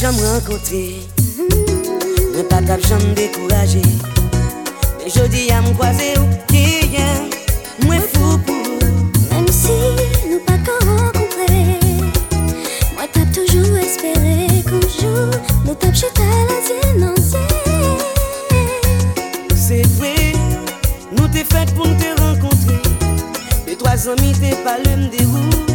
J'aime rencontrer, mais pas t'as jamais découragé. Mais je dis à mon croisé au Kéga, moi fou pour. Même si nous pas qu'on rencontrait. Moi t'as toujours espéré qu'on joue, nous t'abchons à la sénançait. C'est vrai, nous t'es fait pour te rencontrer. Mais toi, m'y t'ai pas le même déroulé.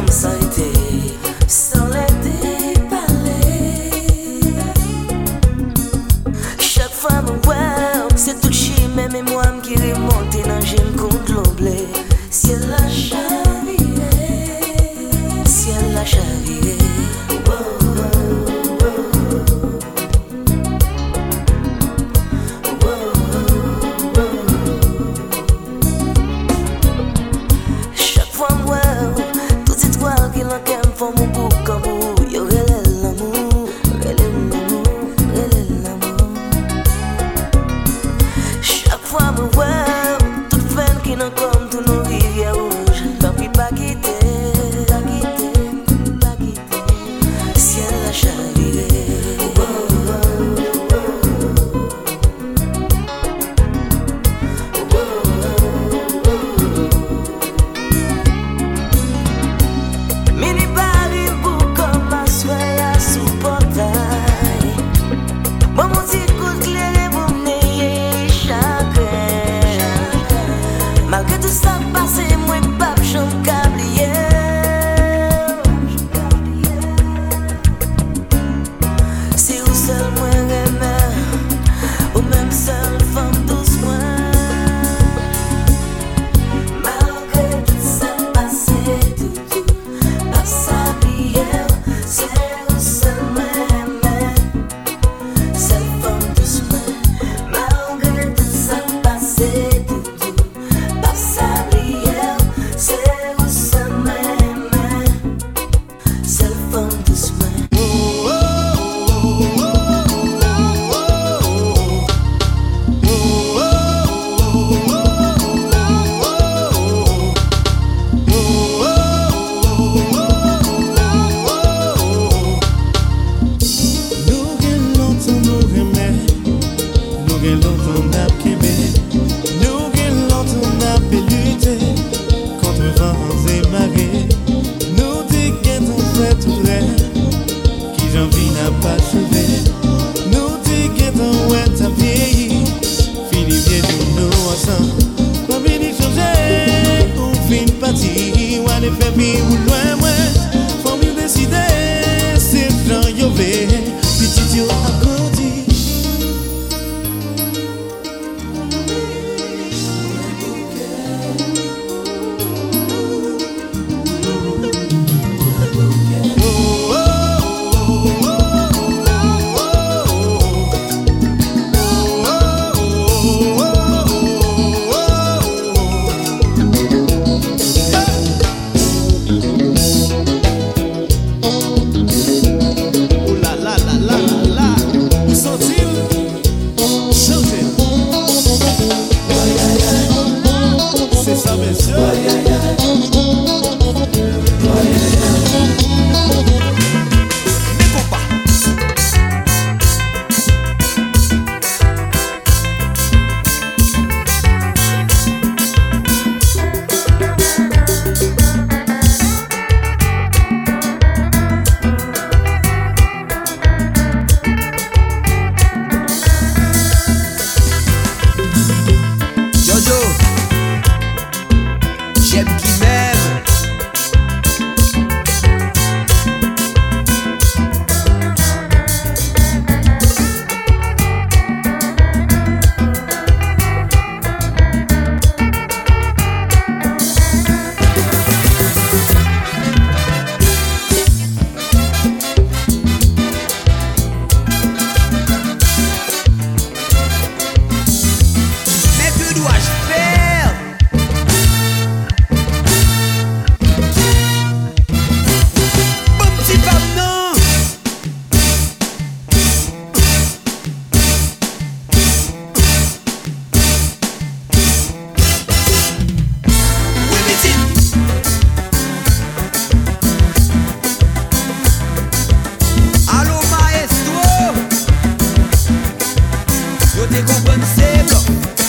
somos 80 wasn't Eu te acompanho sempre.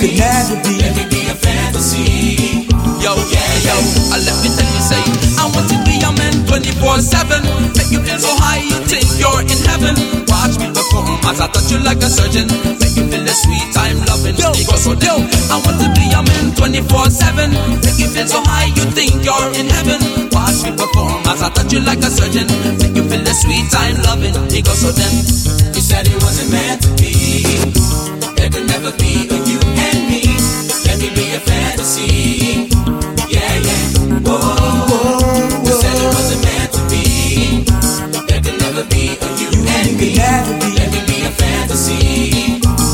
Could never be. Let me be a fantasy. Yo, yeah, yo, I let me tell you, say, I want to be a man 24-7. Make you feel so high, you think you're in heaven. Watch me perform as I touch you like a surgeon. Make you feel the sweet time loving. Yo, go so yo, I want to be a man 24-7. Make you feel so high, you think you're in heaven. Watch me perform as I touch you like a surgeon. Make you feel the sweet time loving. It goes so then. You said it wasn't meant to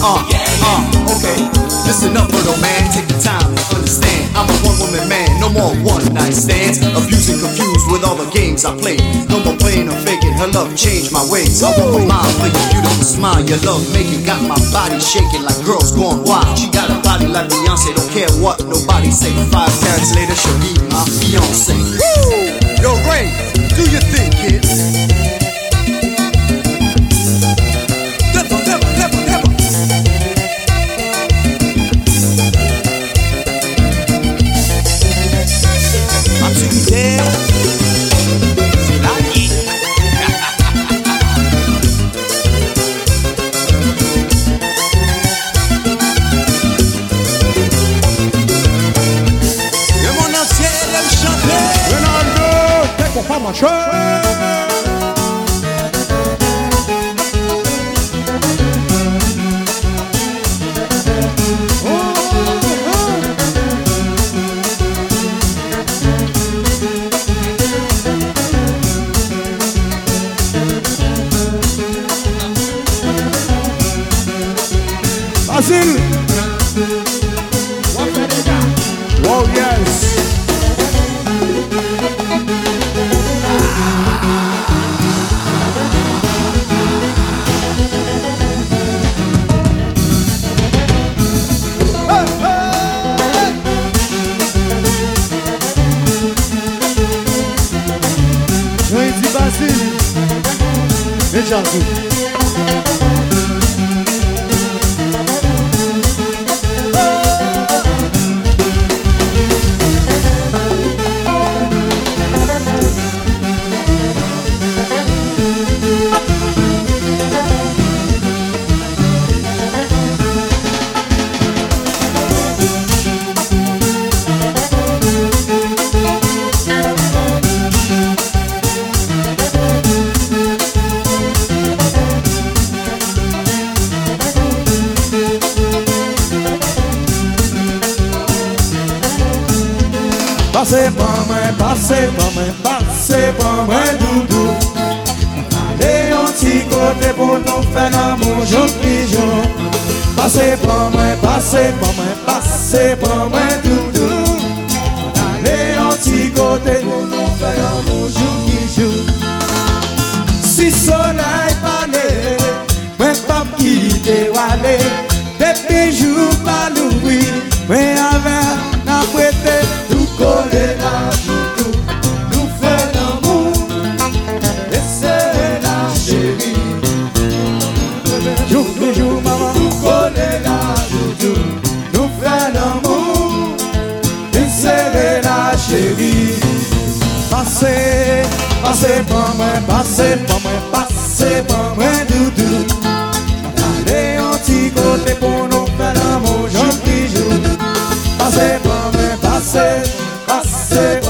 Uh, uh, okay. Listen up, little man. Take the time to understand. I'm a one woman man, no more one night stands. Abused and confused with all the games I play. No more playing or faking. Her love changed my ways. I want my mind for your beautiful smile. Your love making got my body shaking like girls going wild. She got a body like Beyonce, don't care what nobody say. Five carats later, she'll be my fiance. Woo! Yo, Ray, do your thing, kids. Basile. Pase pa mwen, pase pa mwen, pase pa mwen doudou. Ale yon ti kote pou nou fè nan moun joun pijon Pase pa mwen, pase pa mwen, pase pa mwen doudou. Ale yon ti kote pou nou fè nan moun joun pijon Si solay pane, mwen pap ki te wale Depi jou pa loui, mwen avè pase, pase pa mwen, pase pa mwen, pase pa mwen doudou Gade yon ti kote pou nou fè la mou jom ki jou Pase pa mwen, pase, pase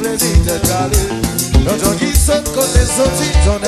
plezi te kale Yon jan ki sot kote soti, jan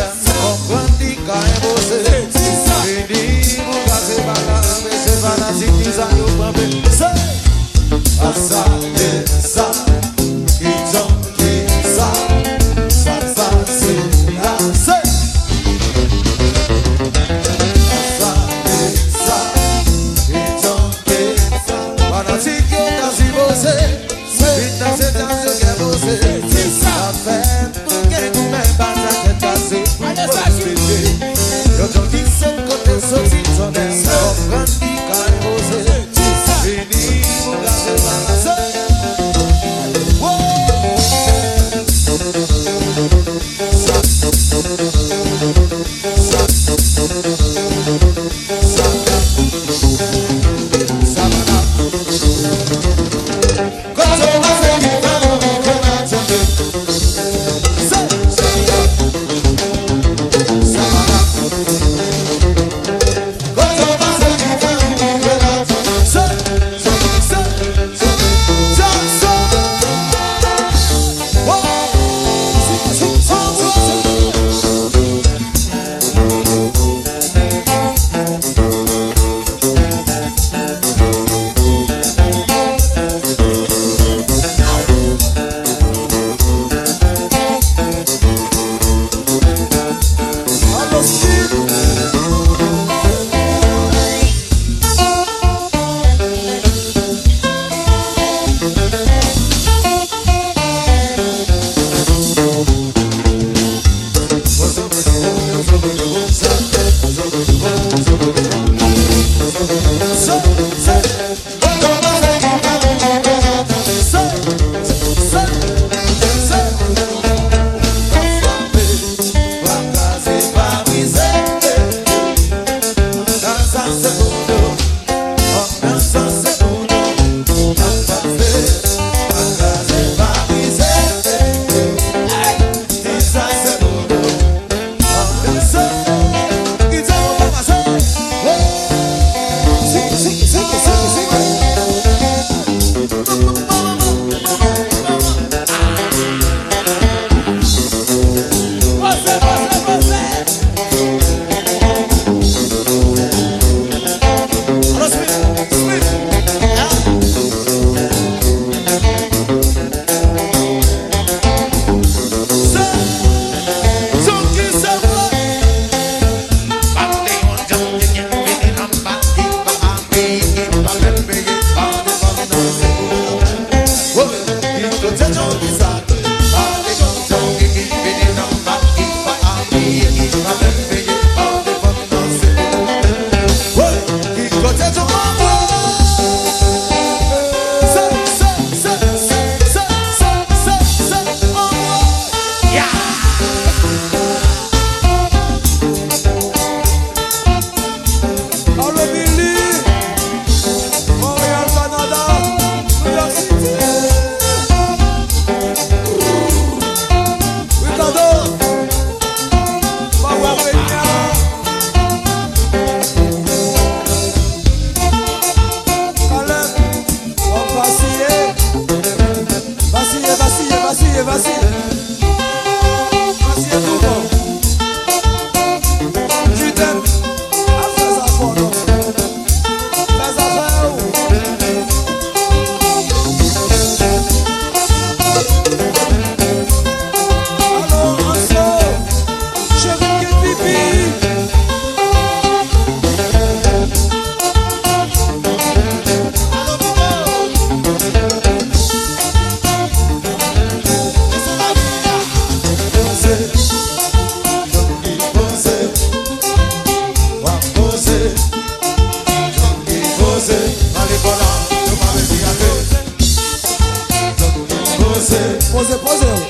poseu, poseu.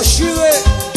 Mes